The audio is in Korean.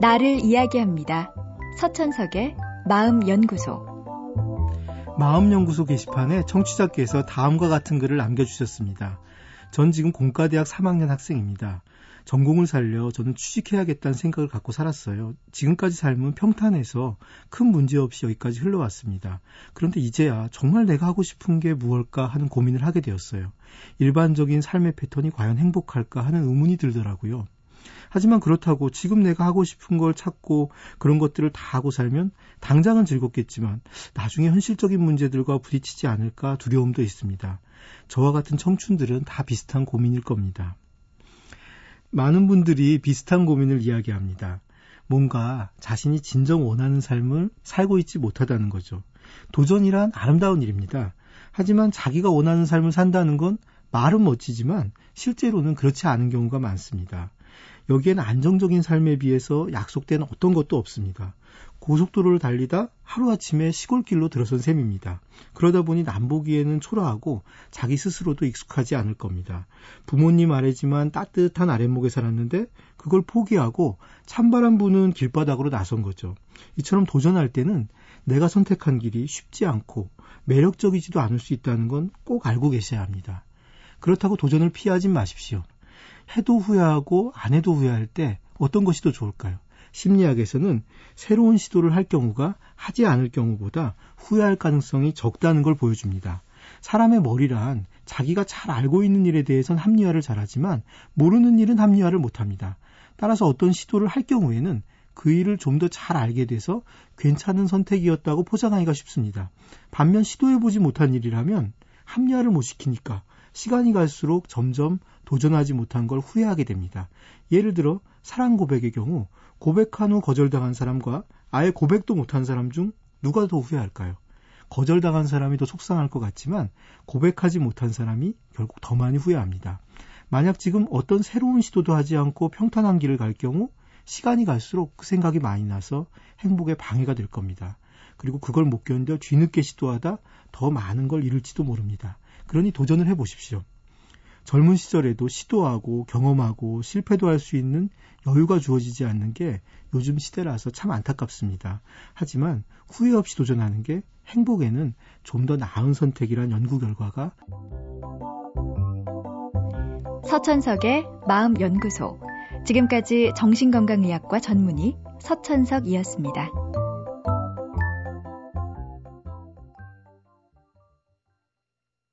나를 이야기합니다. 서천석의 마음연구소. 마음연구소 게시판에 청취자께서 다음과 같은 글을 남겨주셨습니다. 전 지금 공과대학 3학년 학생입니다. 전공을 살려 저는 취직해야겠다는 생각을 갖고 살았어요. 지금까지 삶은 평탄해서 큰 문제 없이 여기까지 흘러왔습니다. 그런데 이제야 정말 내가 하고 싶은 게 무엇일까 하는 고민을 하게 되었어요. 일반적인 삶의 패턴이 과연 행복할까 하는 의문이 들더라고요. 하지만 그렇다고 지금 내가 하고 싶은 걸 찾고 그런 것들을 다 하고 살면 당장은 즐겁겠지만 나중에 현실적인 문제들과 부딪히지 않을까 두려움도 있습니다. 저와 같은 청춘들은 다 비슷한 고민일 겁니다. 많은 분들이 비슷한 고민을 이야기합니다. 뭔가 자신이 진정 원하는 삶을 살고 있지 못하다는 거죠. 도전이란 아름다운 일입니다. 하지만 자기가 원하는 삶을 산다는 건 말은 멋지지만 실제로는 그렇지 않은 경우가 많습니다. 여기엔 안정적인 삶에 비해서 약속된 어떤 것도 없습니다. 고속도로를 달리다 하루아침에 시골길로 들어선 셈입니다. 그러다 보니 남보기에는 초라하고 자기 스스로도 익숙하지 않을 겁니다. 부모님 아래지만 따뜻한 아랫목에 살았는데 그걸 포기하고 찬바람 부는 길바닥으로 나선 거죠. 이처럼 도전할 때는 내가 선택한 길이 쉽지 않고 매력적이지도 않을 수 있다는 건 꼭 알고 계셔야 합니다. 그렇다고 도전을 피하지 마십시오. 해도 후회하고 안 해도 후회할 때 어떤 것이 더 좋을까요? 심리학에서는 새로운 시도를 할 경우가 하지 않을 경우보다 후회할 가능성이 적다는 걸 보여줍니다. 사람의 머리란 자기가 잘 알고 있는 일에 대해선 합리화를 잘하지만 모르는 일은 합리화를 못합니다. 따라서 어떤 시도를 할 경우에는 그 일을 좀 더 잘 알게 돼서 괜찮은 선택이었다고 포장하기가 쉽습니다. 반면 시도해보지 못한 일이라면 합리화를 못 시키니까 시간이 갈수록 점점 도전하지 못한 걸 후회하게 됩니다. 예를 들어 사랑 고백의 경우 고백한 후 거절당한 사람과 아예 고백도 못한 사람 중 누가 더 후회할까요? 거절당한 사람이 더 속상할 것 같지만 고백하지 못한 사람이 결국 더 많이 후회합니다. 만약 지금 어떤 새로운 시도도 하지 않고 평탄한 길을 갈 경우 시간이 갈수록 그 생각이 많이 나서 행복에 방해가 될 겁니다. 그리고 그걸 못 견뎌 뒤늦게 시도하다 더 많은 걸 잃을지도 모릅니다. 그러니 도전을 해보십시오. 젊은 시절에도 시도하고 경험하고 실패도 할 수 있는 여유가 주어지지 않는 게 요즘 시대라서 참 안타깝습니다. 하지만 후회 없이 도전하는 게 행복에는 좀 더 나은 선택이란 연구 결과가 서천석의 마음연구소 지금까지 정신건강의학과 전문의 서천석이었습니다.